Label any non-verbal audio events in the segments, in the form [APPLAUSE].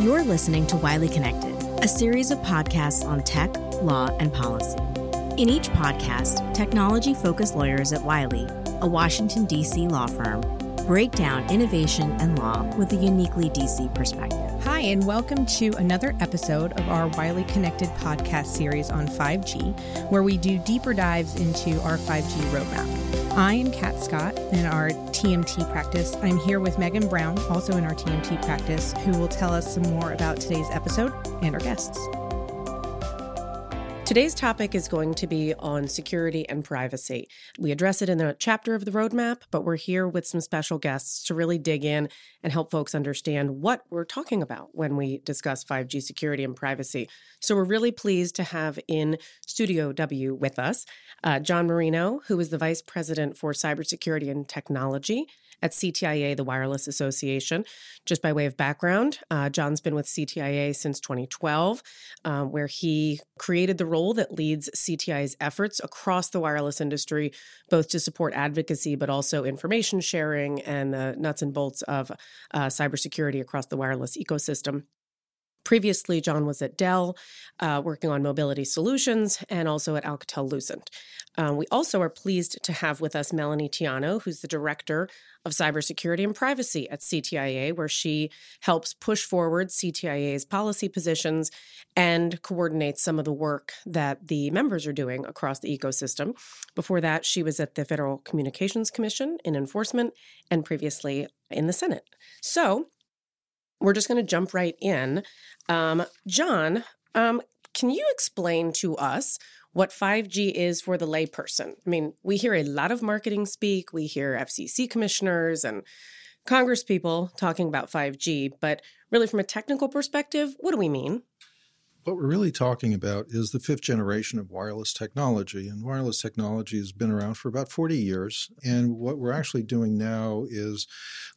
You're listening to Wiley Connected, a series of podcasts on tech, law, and policy. In each podcast, technology focused lawyers at Wiley, a Washington, D.C. law firm, break down innovation and law with a uniquely DC perspective. Hi, and welcome to another episode of our Wiley Connected podcast series on 5G, where we do deeper dives into our 5G roadmap. I am Kat Scott in our TMT practice. I'm here with Megan Brown, also in our TMT practice, who will tell us some more about today's episode and our guests. Today's topic is going to be on security and privacy. We address it in the chapter of the roadmap, but we're here with some special guests to really dig in and help folks understand what we're talking about when we discuss 5G security and privacy. So we're really pleased to have in Studio W with us uh, John Marinho, who is the Vice President for Cybersecurity and Technology at CTIA, the Wireless Association. Just by way of background, uh, John's been with CTIA since 2012, um, where he created the role that leads CTIA's efforts across the wireless industry, both to support advocacy, but also information sharing and the nuts and bolts of uh, cybersecurity across the wireless ecosystem. Previously, John was at Dell, uh, working on mobility solutions, and also at Alcatel Lucent. Um, we also are pleased to have with us Melanie Tiano, who's the director of cybersecurity and privacy at CTIA, where she helps push forward CTIA's policy positions and coordinates some of the work that the members are doing across the ecosystem. Before that, she was at the Federal Communications Commission in enforcement and previously in the Senate. So, we're just going to jump right in. Um, John, um, can you explain to us what 5G is for the layperson? I mean, we hear a lot of marketing speak, we hear FCC commissioners and Congress people talking about 5G, but really from a technical perspective, what do we mean? What we're really talking about is the fifth generation of wireless technology. And wireless technology has been around for about 40 years. And what we're actually doing now is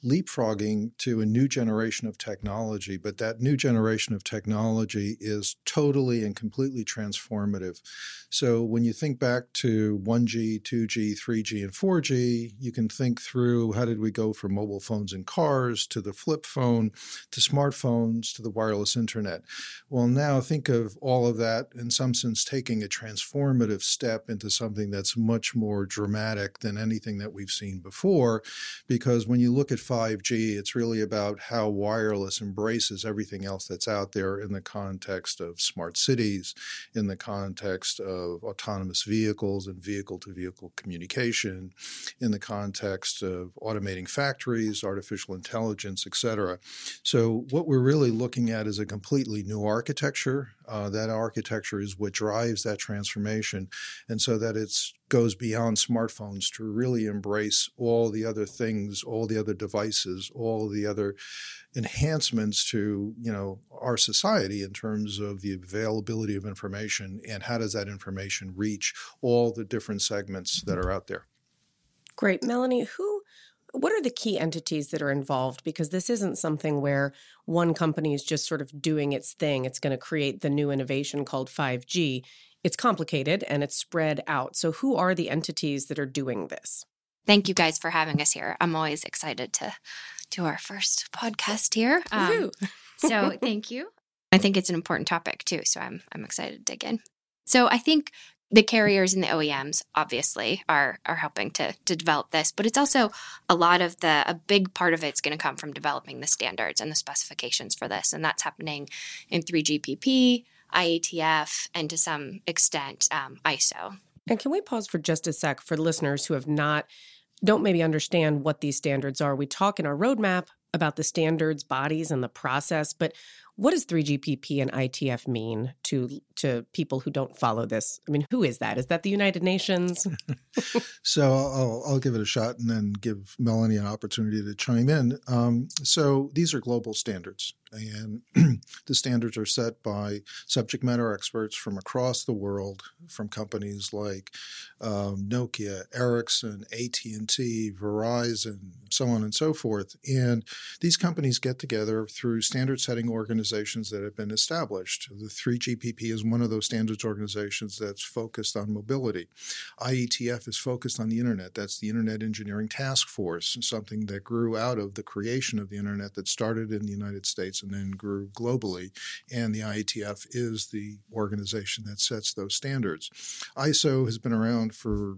leapfrogging to a new generation of technology. But that new generation of technology is totally and completely transformative. So when you think back to 1G, 2G, 3G, and 4G, you can think through how did we go from mobile phones and cars to the flip phone to smartphones to the wireless internet. Well, now think think of all of that in some sense taking a transformative step into something that's much more dramatic than anything that we've seen before. Because when you look at 5G, it's really about how wireless embraces everything else that's out there in the context of smart cities, in the context of autonomous vehicles and vehicle to vehicle communication, in the context of automating factories, artificial intelligence, et cetera. So, what we're really looking at is a completely new architecture uh, that architecture is what drives that transformation, and so that it goes beyond smartphones to really embrace all the other things, all the other devices, all the other enhancements to you know our society in terms of the availability of information and how does that information reach all the different segments that are out there. Great, Melanie. Who what are the key entities that are involved? Because this isn't something where one company is just sort of doing its thing. It's going to create the new innovation called 5G. It's complicated and it's spread out. So, who are the entities that are doing this? Thank you guys for having us here. I'm always excited to do our first podcast here. Um, [LAUGHS] so, thank you. I think it's an important topic too. So, I'm, I'm excited to dig in. So, I think the carriers and the OEMs obviously are are helping to to develop this, but it's also a lot of the a big part of it's going to come from developing the standards and the specifications for this, and that's happening in 3GPP, IETF, and to some extent um, ISO. And can we pause for just a sec for listeners who have not don't maybe understand what these standards are? We talk in our roadmap about the standards bodies and the process, but what does 3GPP and ITF mean to to people who don't follow this? I mean, who is that? Is that the United Nations? [LAUGHS] so I'll, I'll, give it a shot and then give Melanie an opportunity to chime in. Um, so these are global standards, and [CLEARS THROAT] the standards are set by subject matter experts from across the world, from companies like um, Nokia, Ericsson, AT and T, Verizon, so on and so forth. And these companies get together through standard setting organizations organizations that have been established. The 3GPP is one of those standards organizations that's focused on mobility. IETF is focused on the internet. That's the Internet Engineering Task Force, something that grew out of the creation of the internet that started in the United States and then grew globally. And the IETF is the organization that sets those standards. ISO has been around for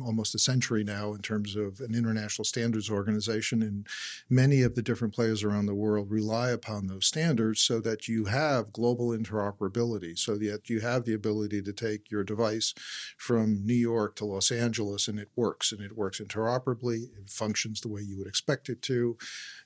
almost a century now in terms of an international standards organization. And many of the different players around the world rely upon those standards so that you have global interoperability, so that you have the ability to take your device from New York to Los Angeles and it works and it works interoperably. It functions the way you would expect it to.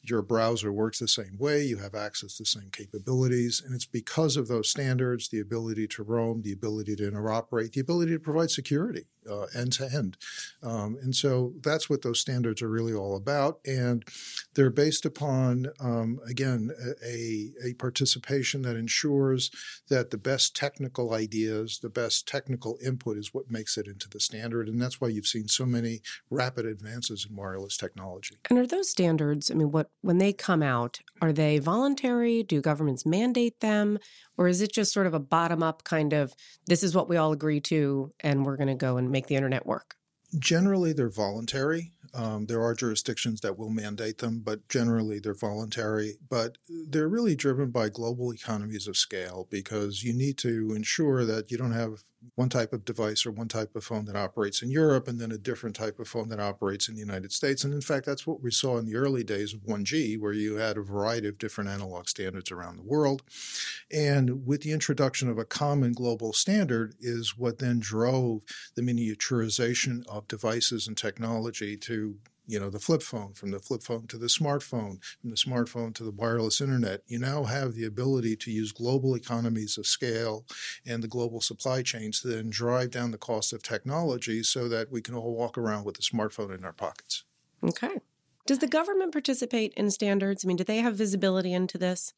Your browser works the same way. You have access to the same capabilities. And it's because of those standards, the ability to roam, the ability to interoperate, the ability to provide security uh, end to end. Um, and so that's what those standards are really all about. And they're based upon, um, again, a, a participation that ensures that the best technical ideas, the best technical input is what makes it into the standard. And that's why you've seen so many rapid advances in wireless technology. And are those standards, I mean, what when they come out, are they voluntary? Do governments mandate them? Or is it just sort of a bottom up kind of this is what we all agree to and we're going to go and make the internet work? Generally, they're voluntary. Um, there are jurisdictions that will mandate them, but generally they're voluntary. But they're really driven by global economies of scale because you need to ensure that you don't have one type of device or one type of phone that operates in Europe and then a different type of phone that operates in the United States. And in fact, that's what we saw in the early days of 1G, where you had a variety of different analog standards around the world. And with the introduction of a common global standard is what then drove the miniaturization of devices and technology to you know, the flip phone, from the flip phone to the smartphone, from the smartphone to the wireless internet. You now have the ability to use global economies of scale and the global supply chains to then drive down the cost of technology so that we can all walk around with a smartphone in our pockets. Okay. Does the government participate in standards? I mean, do they have visibility into this?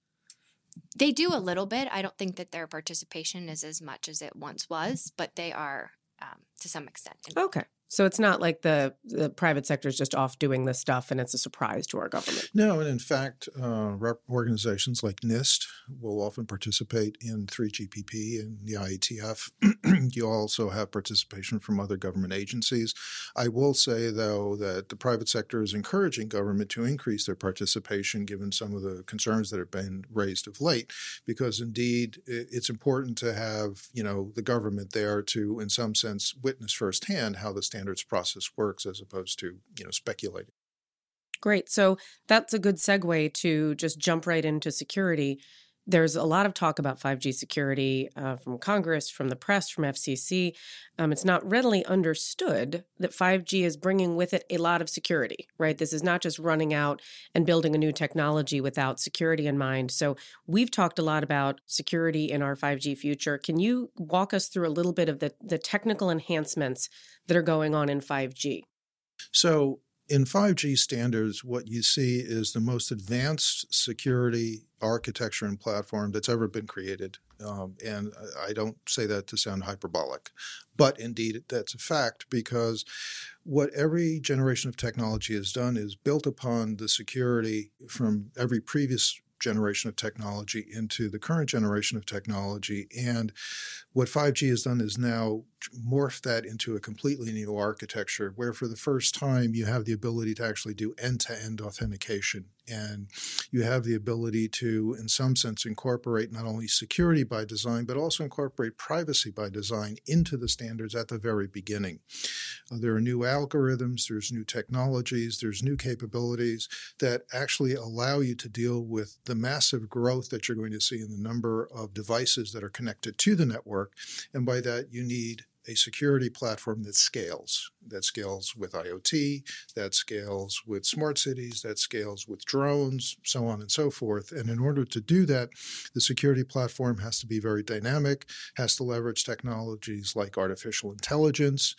They do a little bit. I don't think that their participation is as much as it once was, but they are um, to some extent. Okay. So it's not like the, the private sector is just off doing this stuff and it's a surprise to our government. No, and in fact, uh, organizations like NIST will often participate in 3GPP and the IETF. [CLEARS THROAT] you also have participation from other government agencies. I will say, though, that the private sector is encouraging government to increase their participation given some of the concerns that have been raised of late, because indeed it's important to have, you know, the government there to, in some sense, witness firsthand how the standard standards process works as opposed to you know speculating. Great so that's a good segue to just jump right into security there's a lot of talk about 5G security uh, from Congress, from the press, from FCC. Um, it's not readily understood that 5G is bringing with it a lot of security, right? This is not just running out and building a new technology without security in mind. So, we've talked a lot about security in our 5G future. Can you walk us through a little bit of the, the technical enhancements that are going on in 5G? So, in 5G standards, what you see is the most advanced security architecture and platform that's ever been created. Um, and I don't say that to sound hyperbolic, but indeed that's a fact because what every generation of technology has done is built upon the security from every previous generation of technology into the current generation of technology. And what 5G has done is now morph that into a completely new architecture where for the first time you have the ability to actually do end-to-end authentication and you have the ability to in some sense incorporate not only security by design but also incorporate privacy by design into the standards at the very beginning. Uh, there are new algorithms there's new technologies there's new capabilities that actually allow you to deal with the massive growth that you're going to see in the number of devices that are connected to the network and by that you need a security platform that scales, that scales with IoT, that scales with smart cities, that scales with drones, so on and so forth. And in order to do that, the security platform has to be very dynamic, has to leverage technologies like artificial intelligence,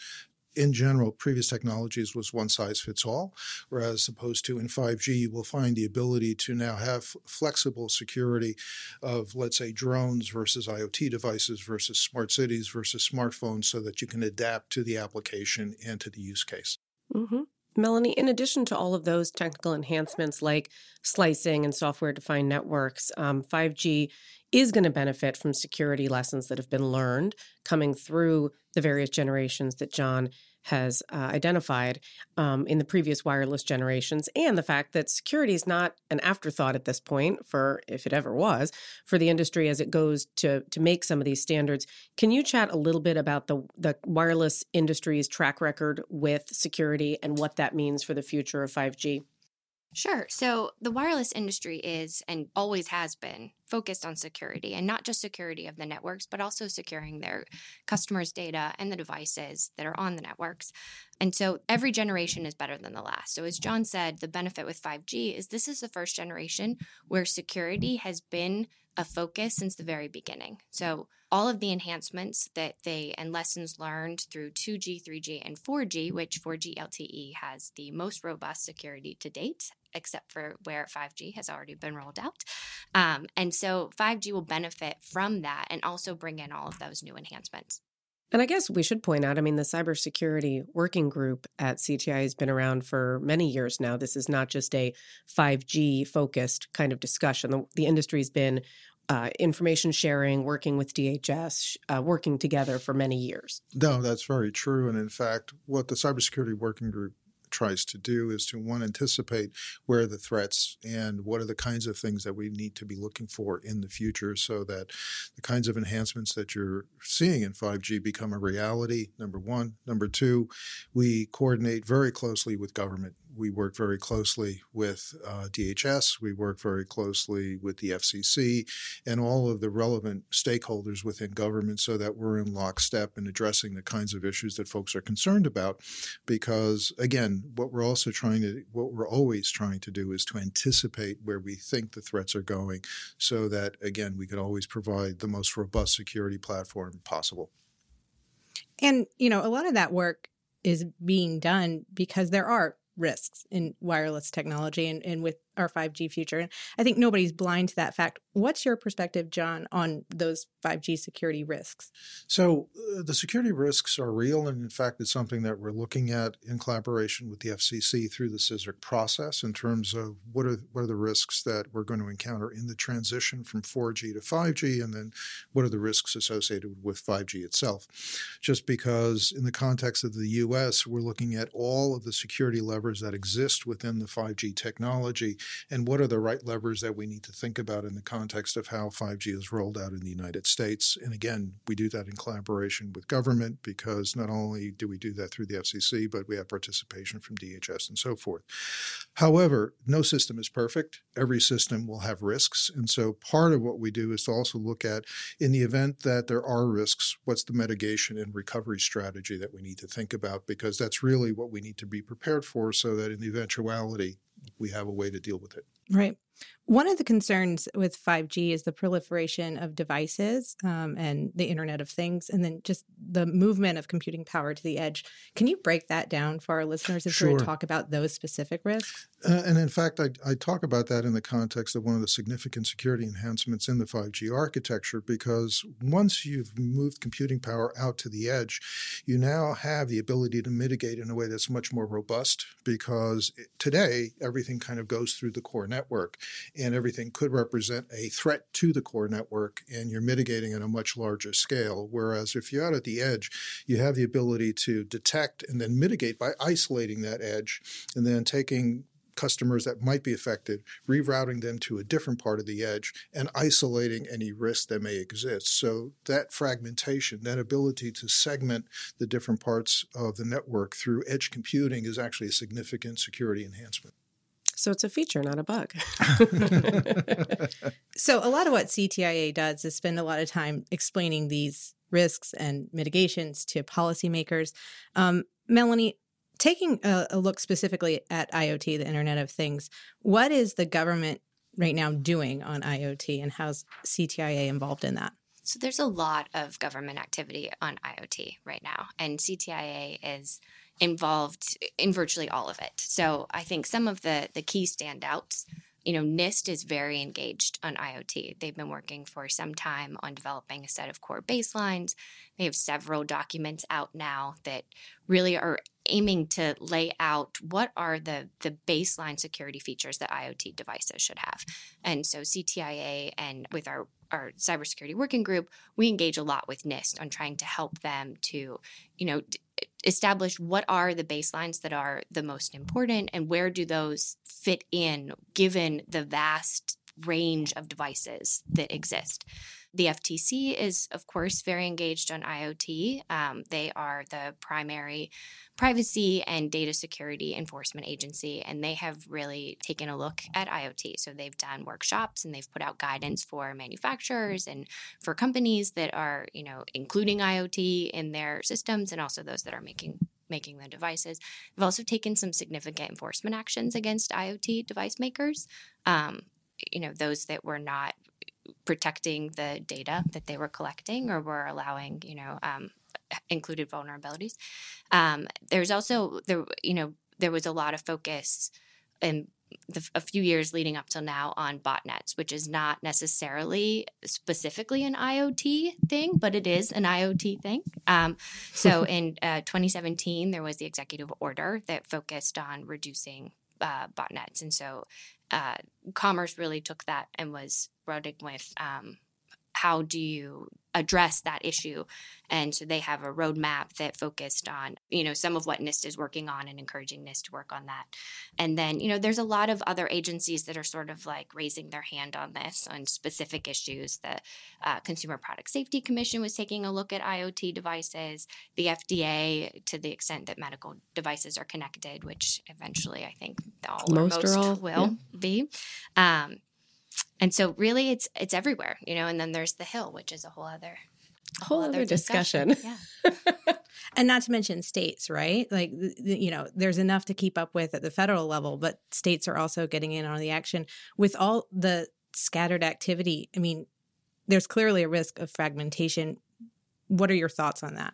in general, previous technologies was one size fits all, whereas opposed to in 5G, you will find the ability to now have flexible security of, let's say, drones versus IoT devices versus smart cities versus smartphones so that you can adapt to the application and to the use case. Mm-hmm. Melanie, in addition to all of those technical enhancements like slicing and software defined networks, um, 5G is going to benefit from security lessons that have been learned coming through the various generations that John has uh, identified um, in the previous wireless generations, and the fact that security is not an afterthought at this point, for if it ever was, for the industry as it goes to to make some of these standards. Can you chat a little bit about the the wireless industry's track record with security and what that means for the future of 5G? Sure. So the wireless industry is and always has been focused on security and not just security of the networks, but also securing their customers' data and the devices that are on the networks. And so every generation is better than the last. So, as John said, the benefit with 5G is this is the first generation where security has been a focus since the very beginning. So, all of the enhancements that they and lessons learned through 2G, 3G, and 4G, which 4G LTE has the most robust security to date, except for where 5G has already been rolled out. Um, and so 5G will benefit from that and also bring in all of those new enhancements. And I guess we should point out I mean, the cybersecurity working group at CTI has been around for many years now. This is not just a 5G focused kind of discussion. The, the industry's been uh, information sharing, working with DHS, uh, working together for many years. No, that's very true. And in fact, what the cybersecurity working group tries to do is to one anticipate where are the threats and what are the kinds of things that we need to be looking for in the future so that the kinds of enhancements that you're seeing in 5G become a reality number 1 number 2 we coordinate very closely with government we work very closely with uh, DHS, we work very closely with the FCC, and all of the relevant stakeholders within government so that we're in lockstep in addressing the kinds of issues that folks are concerned about. Because again, what we're also trying to, what we're always trying to do is to anticipate where we think the threats are going so that, again, we can always provide the most robust security platform possible. And, you know, a lot of that work is being done because there are risks in wireless technology and, and with our 5G future. And I think nobody's blind to that fact. What's your perspective, John, on those 5G security risks? So, uh, the security risks are real. And in fact, it's something that we're looking at in collaboration with the FCC through the CSRIC process in terms of what are, what are the risks that we're going to encounter in the transition from 4G to 5G, and then what are the risks associated with 5G itself. Just because, in the context of the US, we're looking at all of the security levers that exist within the 5G technology and what are the right levers that we need to think about in the context of how 5G is rolled out in the United States. And again, we do that in collaboration with government because not only do we do that through the FCC, but we have participation from DHS and so forth. However, no system is perfect. Every system will have risks. And so part of what we do is to also look at in the event that there are risks, what's the mitigation and recovery strategy that we need to think about because that's really what we need to be prepared for so that in the eventuality we have a way to deal with it. Right. One of the concerns with 5G is the proliferation of devices um, and the Internet of Things, and then just the movement of computing power to the edge. Can you break that down for our listeners and sure. sort of talk about those specific risks? Uh, and in fact, I, I, talk about that in the context of one of the significant security enhancements in the 5G architecture, because once you've moved computing power out to the edge, you now have the ability to mitigate in a way that's much more robust. Because today, everything kind of goes through the core network and everything could represent a threat to the core network, and you're mitigating at a much larger scale. Whereas if you're out at the edge, you have the ability to detect and then mitigate by isolating that edge and then taking customers that might be affected, rerouting them to a different part of the edge, and isolating any risk that may exist. So, that fragmentation, that ability to segment the different parts of the network through edge computing is actually a significant security enhancement. So it's a feature, not a bug. [LAUGHS] [LAUGHS] so a lot of what CTIA does is spend a lot of time explaining these risks and mitigations to policymakers. Um, Melanie, taking a, a look specifically at IoT, the Internet of Things, what is the government right now doing on IoT and how's CTIA involved in that? So there's a lot of government activity on IoT right now, and CTIA is involved in virtually all of it. So I think some of the the key standouts you know, NIST is very engaged on IoT. They've been working for some time on developing a set of core baselines. They have several documents out now that really are aiming to lay out what are the the baseline security features that IoT devices should have. And so CTIA and with our our cybersecurity working group, we engage a lot with NIST on trying to help them to, you know, d- establish what are the baselines that are the most important and where do those fit in given the vast range of devices that exist. The FTC is, of course, very engaged on IoT. Um, they are the primary privacy and data security enforcement agency, and they have really taken a look at IoT. So they've done workshops and they've put out guidance for manufacturers and for companies that are, you know, including IoT in their systems and also those that are making making the devices. They've also taken some significant enforcement actions against IoT device makers. Um, you know, those that were not protecting the data that they were collecting or were allowing, you know, um, included vulnerabilities. Um, there's also there, you know, there was a lot of focus in the, a few years leading up till now on botnets, which is not necessarily specifically an IoT thing, but it is an IoT thing. Um, so [LAUGHS] in uh, 2017, there was the executive order that focused on reducing uh, botnets, and so uh, commerce really took that and was running with um, how do you address that issue? And so they have a roadmap that focused on you know some of what nist is working on and encouraging nist to work on that. And then you know there's a lot of other agencies that are sort of like raising their hand on this on specific issues the uh, consumer product safety commission was taking a look at iot devices the fda to the extent that medical devices are connected which eventually i think all most, most all, will yeah. be. Um, and so really it's it's everywhere you know and then there's the hill which is a whole other a whole, whole other, other discussion, discussion. yeah. [LAUGHS] And not to mention states right? Like you know there's enough to keep up with at the federal level but states are also getting in on the action with all the scattered activity. I mean there's clearly a risk of fragmentation. What are your thoughts on that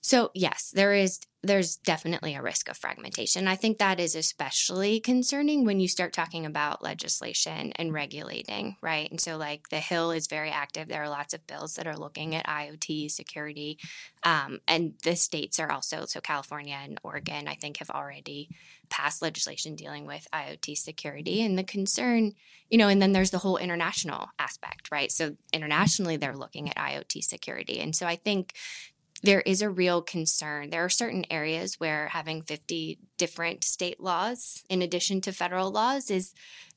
so yes, there is there's definitely a risk of fragmentation. I think that is especially concerning when you start talking about legislation and regulating, right? And so, like, the Hill is very active. There are lots of bills that are looking at IoT security. Um, and the states are also, so California and Oregon, I think, have already passed legislation dealing with IoT security. And the concern, you know, and then there's the whole international aspect, right? So, internationally, they're looking at IoT security. And so, I think there is a real concern. There are certain areas where having 50 different state laws in addition to federal laws is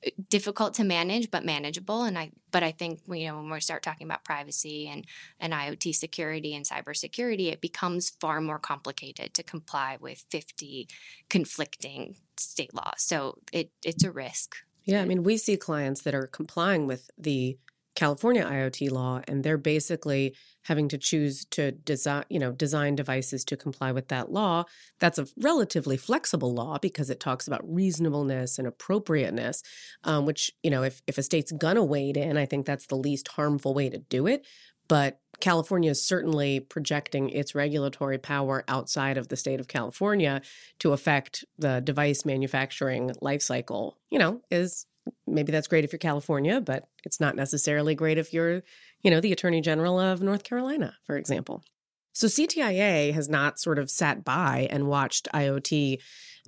uh, difficult to manage but manageable and I but I think you know when we start talking about privacy and and IoT security and cybersecurity it becomes far more complicated to comply with 50 conflicting state laws. So it it's a risk. Yeah, I mean we see clients that are complying with the California IoT law and they're basically having to choose to design, you know, design devices to comply with that law. That's a relatively flexible law because it talks about reasonableness and appropriateness, um, which, you know, if, if a state's gonna wade in, I think that's the least harmful way to do it. But California is certainly projecting its regulatory power outside of the state of California to affect the device manufacturing life cycle, you know, is maybe that's great if you're California, but it's not necessarily great if you're, you know, the Attorney General of North Carolina, for example. So CTIA has not sort of sat by and watched IoT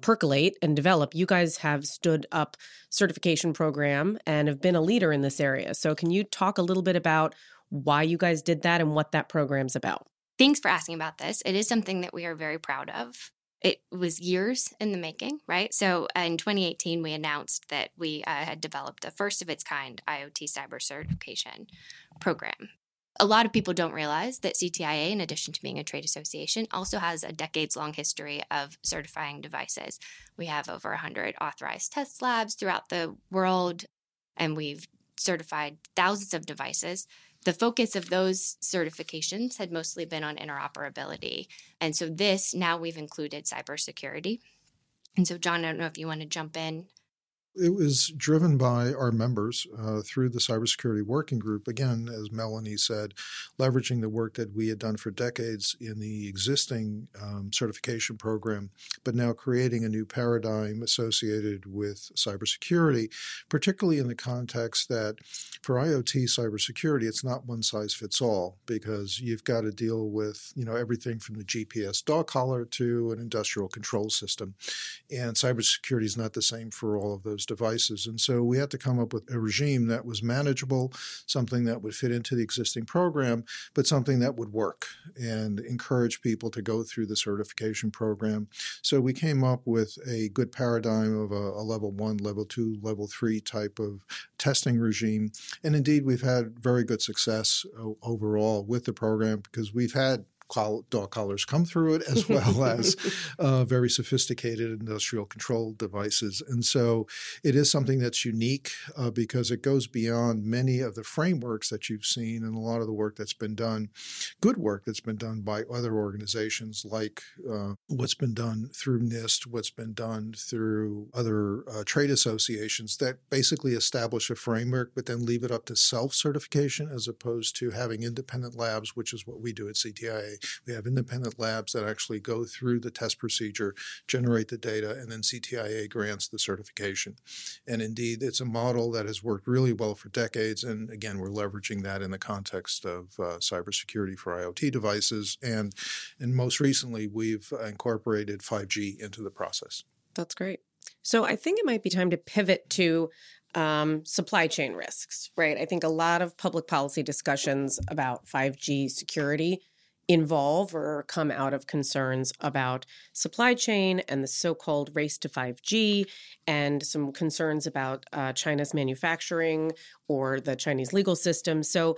percolate and develop. You guys have stood up certification program and have been a leader in this area. So can you talk a little bit about why you guys did that and what that program's about? Thanks for asking about this. It is something that we are very proud of it was years in the making, right? So in 2018, we announced that we uh, had developed a first of its kind IoT cyber certification program. A lot of people don't realize that CTIA, in addition to being a trade association, also has a decades long history of certifying devices. We have over 100 authorized test labs throughout the world, and we've certified thousands of devices the focus of those certifications had mostly been on interoperability. And so this now we've included cybersecurity. And so John, I don't know if you want to jump in It was driven by our members uh, through the cybersecurity working group. Again, as Melanie said, leveraging the work that we had done for decades in the existing um, certification program, but now creating a new paradigm associated with cybersecurity, particularly in the context that for IoT cybersecurity, it's not one size fits all because you've got to deal with you know everything from the GPS dog collar to an industrial control system, and cybersecurity is not the same for all of those those devices. And so we had to come up with a regime that was manageable, something that would fit into the existing program, but something that would work and encourage people to go through the certification program. So we came up with a good paradigm of a, a level one, level two, level three type of testing regime. And indeed, we've had very good success overall with the program because we've had dog collars come through it, as well [LAUGHS] as uh, very sophisticated industrial control devices. And so it is something that's unique uh, because it goes beyond many of the frameworks that you've seen and a lot of the work that's been done, good work that's been done by other organizations like uh, what's been done through NIST, what's been done through other uh, trade associations that basically establish a framework but then leave it up to self certification as opposed to having independent labs, which is what we do at CTIA we have independent labs that actually go through the test procedure, generate the data, and then CTIA grants the certification. And indeed, it's a model that has worked really well for decades. And again, we're leveraging that in the context of uh, cybersecurity for IoT devices. And, and most recently, we've incorporated 5G into the process. That's great. So I think it might be time to pivot to um, supply chain risks, right? I think a lot of public policy discussions about 5G security involve or come out of concerns about supply chain and the so called race to 5G, and some concerns about uh, China's manufacturing or the Chinese legal system. So,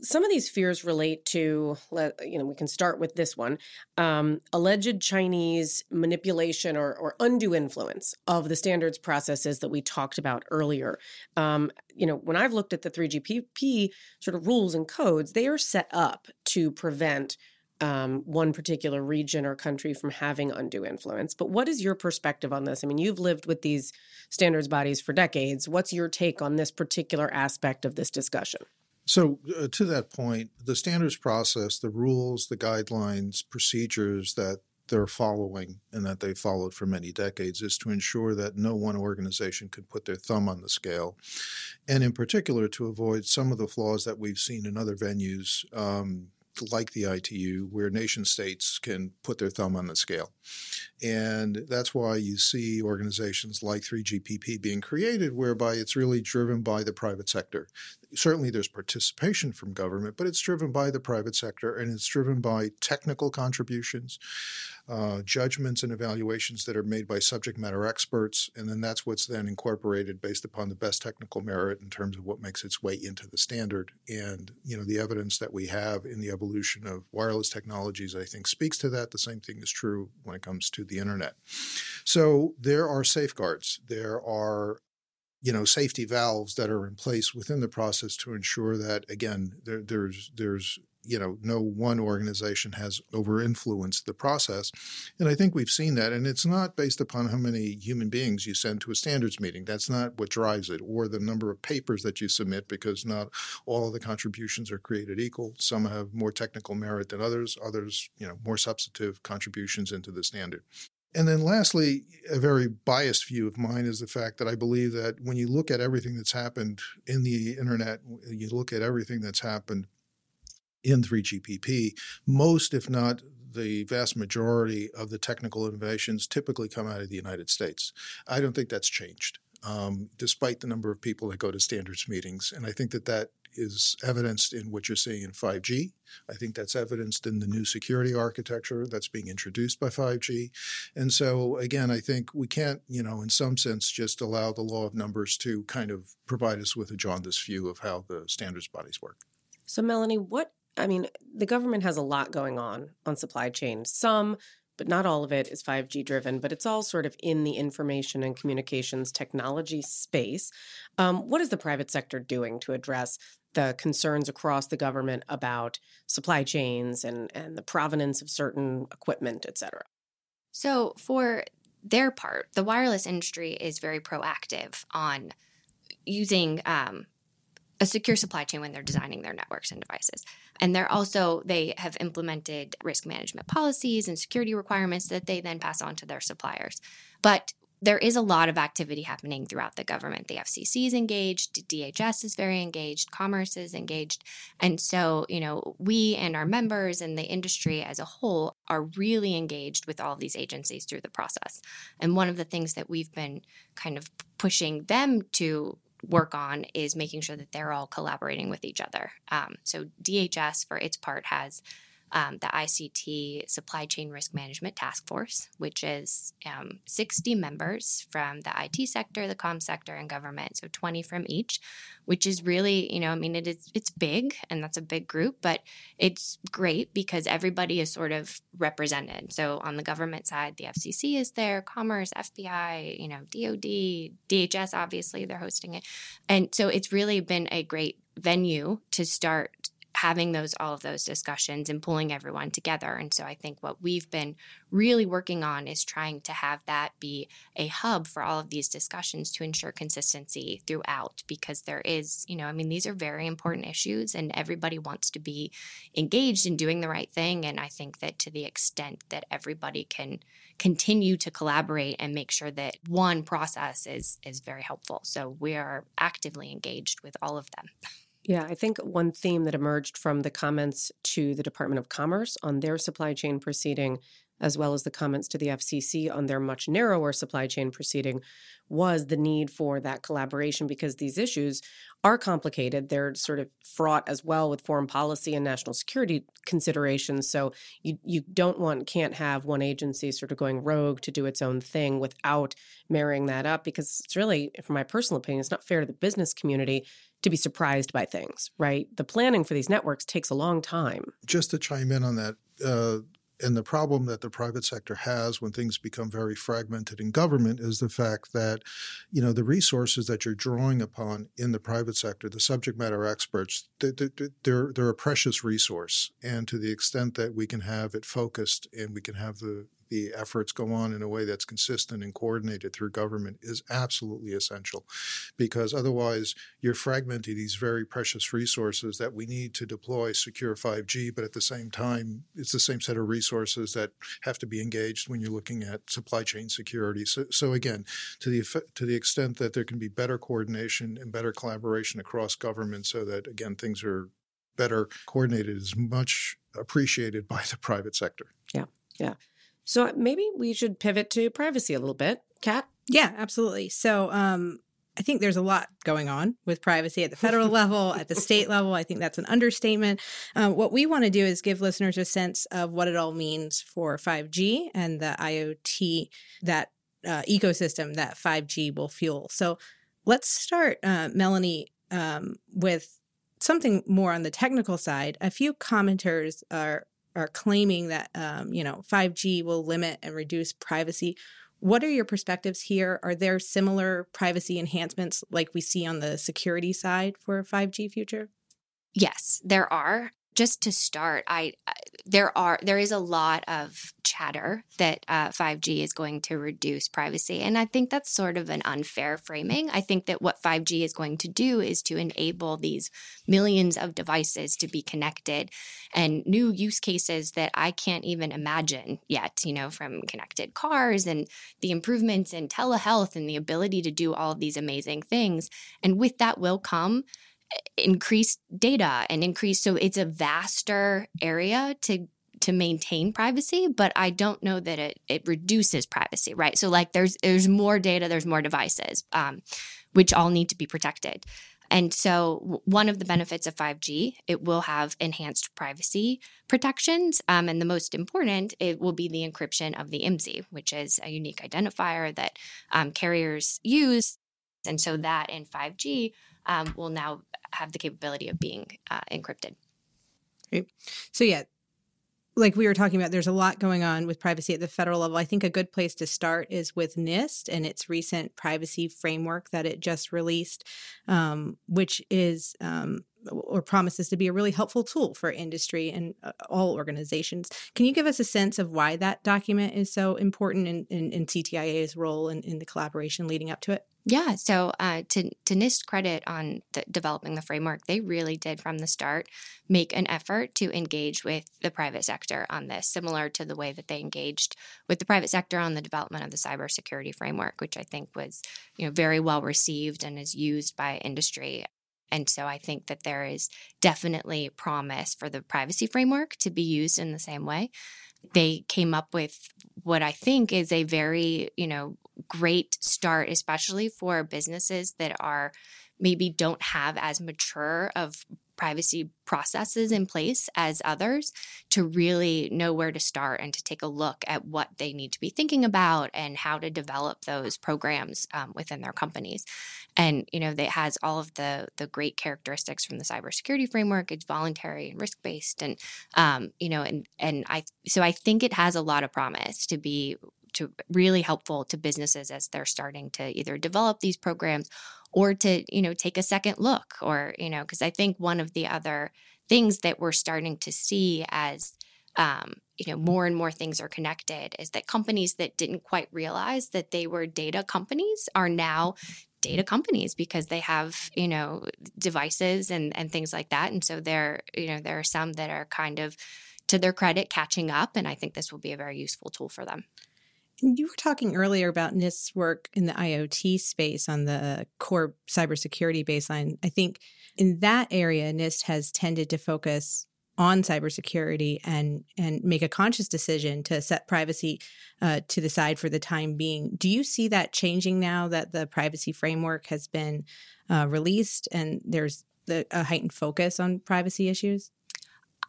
some of these fears relate to you know we can start with this one um, alleged chinese manipulation or, or, undue influence of the standards processes that we talked about earlier um, you know when i've looked at the 3gpp sort of rules and codes they are set up to prevent um, one particular region or country from having undue influence. But what is your perspective on this? I mean, you've lived with these standards bodies for decades. What's your take on this particular aspect of this discussion? So, uh, to that point, the standards process, the rules, the guidelines, procedures that they're following and that they followed for many decades is to ensure that no one organization could put their thumb on the scale. And in particular, to avoid some of the flaws that we've seen in other venues. Um, like the ITU, where nation states can put their thumb on the scale. And that's why you see organizations like 3GPP being created, whereby it's really driven by the private sector certainly there's participation from government, but it's driven by the private sector and it's driven by technical contributions, uh, judgments and evaluations that are made by subject matter experts, and then that's what's then incorporated based upon the best technical merit in terms of what makes its way into the standard. And you know the evidence that we have in the evolution of wireless technologies, I think, speaks to that. The same thing is true when it comes to the internet. So there are safeguards. There are you know safety valves that are in place within the process to ensure that again there, there's there's you know no one organization has over influenced the process. And i think we've seen that and it's not based upon how many human beings you send to a standards meeting. That's not what drives it or the number of papers that you submit because not all of the contributions are created equal. Some have more technical merit than others others you know more substantive contributions into the standard and then, lastly, a very biased view of mine is the fact that I believe that when you look at everything that's happened in the internet, you look at everything that's happened in 3GPP, most, if not the vast majority of the technical innovations typically come out of the United States. I don't think that's changed. Um, despite the number of people that go to standards meetings. And I think that that is evidenced in what you're seeing in 5G. I think that's evidenced in the new security architecture that's being introduced by 5G. And so, again, I think we can't, you know, in some sense, just allow the law of numbers to kind of provide us with a jaundiced view of how the standards bodies work. So, Melanie, what I mean, the government has a lot going on on supply chain. Some but not all of it is 5G driven, but it's all sort of in the information and communications technology space. Um, what is the private sector doing to address the concerns across the government about supply chains and, and the provenance of certain equipment, et cetera? So, for their part, the wireless industry is very proactive on using um, a secure supply chain when they're designing their networks and devices. And they're also, they have implemented risk management policies and security requirements that they then pass on to their suppliers. But there is a lot of activity happening throughout the government. The FCC is engaged, DHS is very engaged, Commerce is engaged. And so, you know, we and our members and the industry as a whole are really engaged with all of these agencies through the process. And one of the things that we've been kind of pushing them to work on is making sure that they're all collaborating with each other. Um, so DHS, for its part, has um, the ICT Supply Chain Risk Management Task Force, which is um, 60 members from the IT sector, the com sector, and government, so 20 from each, which is really, you know, I mean, it is it's big, and that's a big group, but it's great because everybody is sort of represented. So on the government side, the FCC is there, Commerce, FBI, you know, DoD, DHS, obviously they're hosting it, and so it's really been a great venue to start having those all of those discussions and pulling everyone together. And so I think what we've been really working on is trying to have that be a hub for all of these discussions to ensure consistency throughout because there is, you know, I mean these are very important issues and everybody wants to be engaged in doing the right thing and I think that to the extent that everybody can continue to collaborate and make sure that one process is is very helpful. So we are actively engaged with all of them. [LAUGHS] Yeah, I think one theme that emerged from the comments to the Department of Commerce on their supply chain proceeding, as well as the comments to the FCC on their much narrower supply chain proceeding, was the need for that collaboration because these issues are complicated. They're sort of fraught as well with foreign policy and national security considerations. So you you don't want can't have one agency sort of going rogue to do its own thing without marrying that up because it's really, from my personal opinion, it's not fair to the business community to be surprised by things, right? The planning for these networks takes a long time. Just to chime in on that, uh, and the problem that the private sector has when things become very fragmented in government is the fact that, you know, the resources that you're drawing upon in the private sector, the subject matter experts, they're, they're a precious resource. And to the extent that we can have it focused and we can have the the efforts go on in a way that's consistent and coordinated through government is absolutely essential because otherwise you're fragmenting these very precious resources that we need to deploy secure 5G, but at the same time, it's the same set of resources that have to be engaged when you're looking at supply chain security. So, so again, to the to the extent that there can be better coordination and better collaboration across government so that again things are better coordinated is much appreciated by the private sector. Yeah. Yeah. So maybe we should pivot to privacy a little bit. Kat? Yeah, absolutely. So um, I think there's a lot going on with privacy at the federal [LAUGHS] level, at the state level. I think that's an understatement. Um, what we want to do is give listeners a sense of what it all means for 5G and the IoT, that uh, ecosystem that 5G will fuel. So let's start, uh, Melanie, um, with something more on the technical side. A few commenters are are claiming that um, you know 5G will limit and reduce privacy. What are your perspectives here? Are there similar privacy enhancements like we see on the security side for a 5G future? Yes, there are just to start, I there are there is a lot of chatter that uh, 5G is going to reduce privacy, and I think that's sort of an unfair framing. I think that what 5G is going to do is to enable these millions of devices to be connected, and new use cases that I can't even imagine yet. You know, from connected cars and the improvements in telehealth and the ability to do all of these amazing things, and with that will come increased data and increase so it's a vaster area to to maintain privacy but i don't know that it it reduces privacy right? So like there's there's more data there's more devices um, which all need to be protected. And so one of the benefits of 5g it will have enhanced privacy protections um, and the most important it will be the encryption of the imsi which is a unique identifier that um, carriers use. And so that in 5g um, will now have the capability of being uh, encrypted. Right. So yeah, like we were talking about, there's a lot going on with privacy at the federal level. I think a good place to start is with NIST and its recent privacy framework that it just released, um, which is um, or promises to be a really helpful tool for industry and uh, all organizations. Can you give us a sense of why that document is so important in, in, in CTIA's role in, in the collaboration leading up to it? Yeah, so uh, to to NIST credit on the, developing the framework, they really did from the start make an effort to engage with the private sector on this, similar to the way that they engaged with the private sector on the development of the cybersecurity framework, which I think was you know very well received and is used by industry. And so I think that there is definitely promise for the privacy framework to be used in the same way they came up with what I think is a very, you know, great start, especially for businesses that are maybe don't have as mature of privacy processes in place as others to really know where to start and to take a look at what they need to be thinking about and how to develop those programs um, within their companies. And you know, that has all of the the great characteristics from the cybersecurity framework. It's voluntary and risk based, and um, you know, and and I so I think it has a lot of promise to be to really helpful to businesses as they're starting to either develop these programs or to you know take a second look or you know because i think one of the other things that we're starting to see as um, you know more and more things are connected is that companies that didn't quite realize that they were data companies are now data companies because they have you know devices and and things like that. And so there you know there are some that are kind of to their credit catching up and i think this will be a very useful tool for them you were talking earlier about NIST's work in the IoT space on the core cybersecurity baseline. I think in that area, NIST has tended to focus on cybersecurity and and make a conscious decision to set privacy uh, to the side for the time being. Do you see that changing now that the privacy framework has been uh, released and there's the, a heightened focus on privacy issues?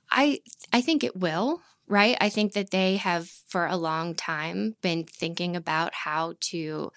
I I think it will right? I think that they have for a long time been thinking about how to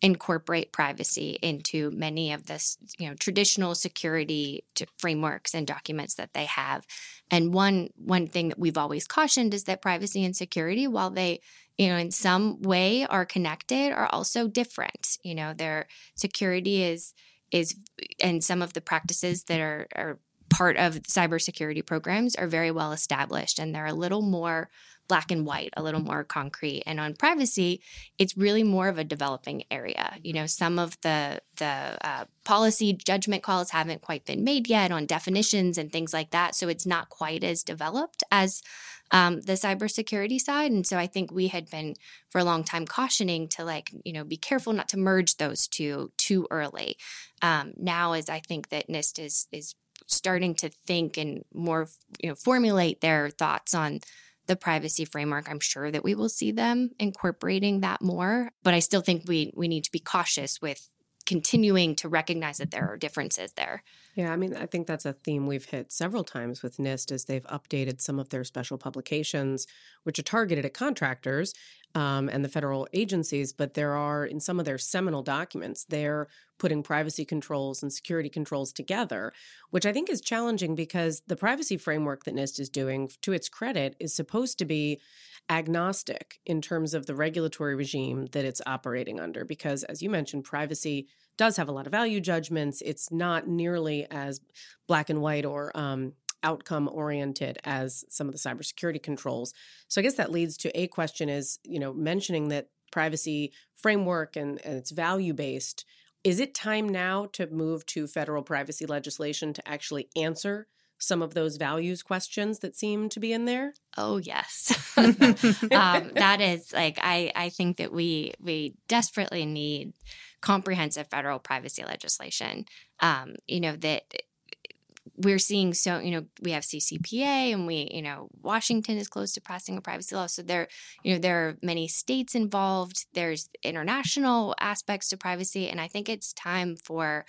incorporate privacy into many of the you know traditional security frameworks and documents that they have. And one one thing that we've always cautioned is that privacy and security while they you know in some way are connected are also different. You know their security is is and some of the practices that are, are part of cybersecurity programs are very well established and they're a little more black and white, a little more concrete. And on privacy, it's really more of a developing area. You know, some of the the uh, policy judgment calls haven't quite been made yet on definitions and things like that. So it's not quite as developed as um, the cybersecurity side. And so I think we had been for a long time cautioning to like, you know, be careful not to merge those two too early. Um, now, as I think that NIST is is starting to think and more you know formulate their thoughts on the privacy framework i'm sure that we will see them incorporating that more but i still think we we need to be cautious with continuing to recognize that there are differences there. Yeah, I mean, I think that's a theme we've hit several times with NIST as they've updated some of their special publications, which are targeted at contractors um, and the federal agencies. But there are, in some of their seminal documents, they're putting privacy controls and security controls together, which I think is challenging because the privacy framework that NIST is doing, to its credit, is supposed to be agnostic in terms of the regulatory regime that it's operating under. Because, as you mentioned, privacy does have a lot of value judgments. It's not nearly as black and white or um, outcome oriented as some of the cybersecurity controls. So I guess that leads to a question is, you know, mentioning that privacy framework and, and it's value based. Is it time now to move to federal privacy legislation to actually answer some of those values questions that seem to be in there? Oh yes, [LAUGHS] um, [LAUGHS] that is like I I think that we we desperately need comprehensive federal privacy legislation. Um, you know, that we're seeing so you know we have CCPA and we you know Washington is close to passing a privacy law. So there you know there are many states involved. There's international aspects to privacy. And I think it's time for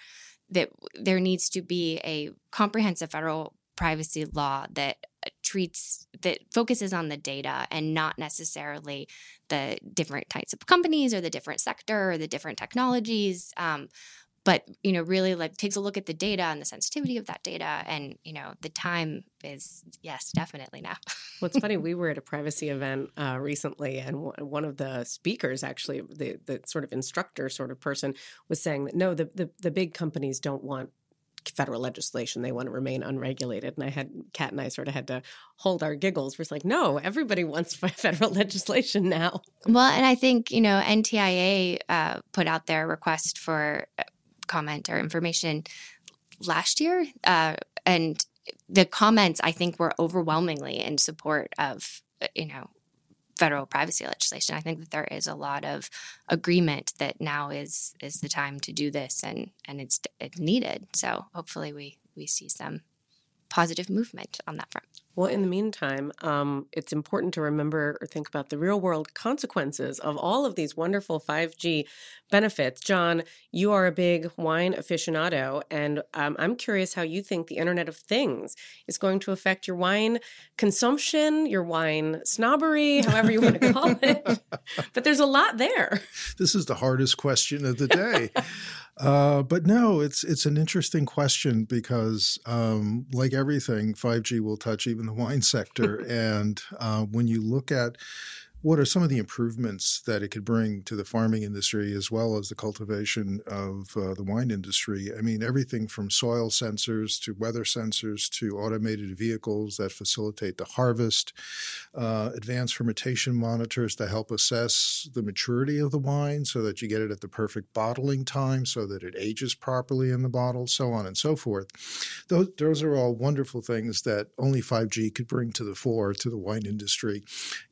that there needs to be a comprehensive federal privacy law that treats that focuses on the data and not necessarily the different types of companies or the different sector or the different technologies. Um, but you know really like takes a look at the data and the sensitivity of that data and you know the time is yes definitely now well it's funny [LAUGHS] we were at a privacy event uh, recently and w- one of the speakers actually the, the sort of instructor sort of person was saying that no the, the, the big companies don't want federal legislation. They want to remain unregulated. And I had Kat and I sort of had to hold our giggles. We're like, no, everybody wants [LAUGHS] federal legislation now. Well, and I think, you know, NTIA uh, put out their request for uh, comment or information last year. Uh, and the comments, I think, were overwhelmingly in support of, uh, you know, federal privacy legislation. I think that there is a lot of agreement that now is is the time to do this, and and it's it's needed. So hopefully we we see some positive movement on that front. Well, in the meantime, um, it's important to remember or think about the real world consequences of all of these wonderful 5G benefits. John, you are a big wine aficionado, and um, I'm curious how you think the Internet of Things is going to affect your wine consumption, your wine snobbery, however you want to call it. [LAUGHS] but there's a lot there. This is the hardest question of the day. [LAUGHS] Uh, but no, it's it's an interesting question because, um, like everything, 5G will touch even the wine sector. [LAUGHS] and uh, when you look at what are some of the improvements that it could bring to the farming industry as well as the cultivation of uh, the wine industry? I mean, everything from soil sensors to weather sensors to automated vehicles that facilitate the harvest, uh, advanced fermentation monitors to help assess the maturity of the wine so that you get it at the perfect bottling time so that it ages properly in the bottle, so on and so forth. Those, those are all wonderful things that only 5G could bring to the fore to the wine industry.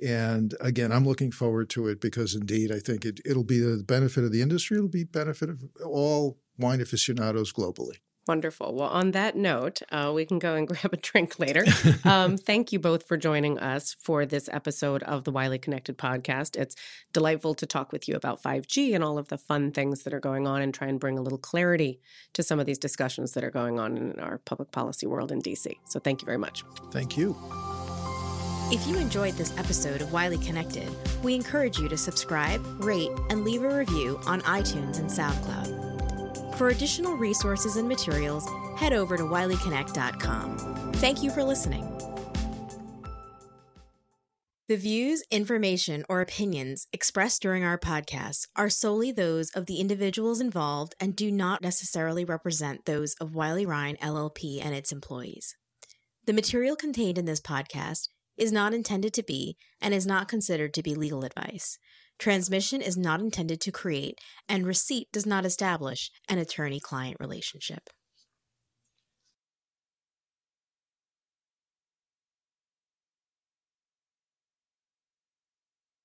And again, again, I'm looking forward to it because indeed, I think it, it'll be the benefit of the industry. It'll be benefit of all wine aficionados globally. Wonderful. Well, on that note, uh, we can go and [LAUGHS] grab a drink later. [LAUGHS] Um, thank you both for joining us for this episode of the Wiley Connected podcast. It's delightful to talk with you about 5G and all of the fun things that are going on and try and bring a little clarity to some of these discussions that are going on in our public policy world in DC. So thank you very much. Thank you. If you enjoyed this episode of Wiley Connected, we encourage you to subscribe, rate, and leave a review on iTunes and SoundCloud. For additional resources and materials, head over to wileyconnect.com. Thank you for listening. The views, information, or opinions expressed during our podcast are solely those of the individuals involved and do not necessarily represent those of Wiley Rein LLP and its employees. The material contained in this podcast is not intended to be and is not considered to be legal advice. Transmission is not intended to create, and receipt does not establish an attorney client relationship.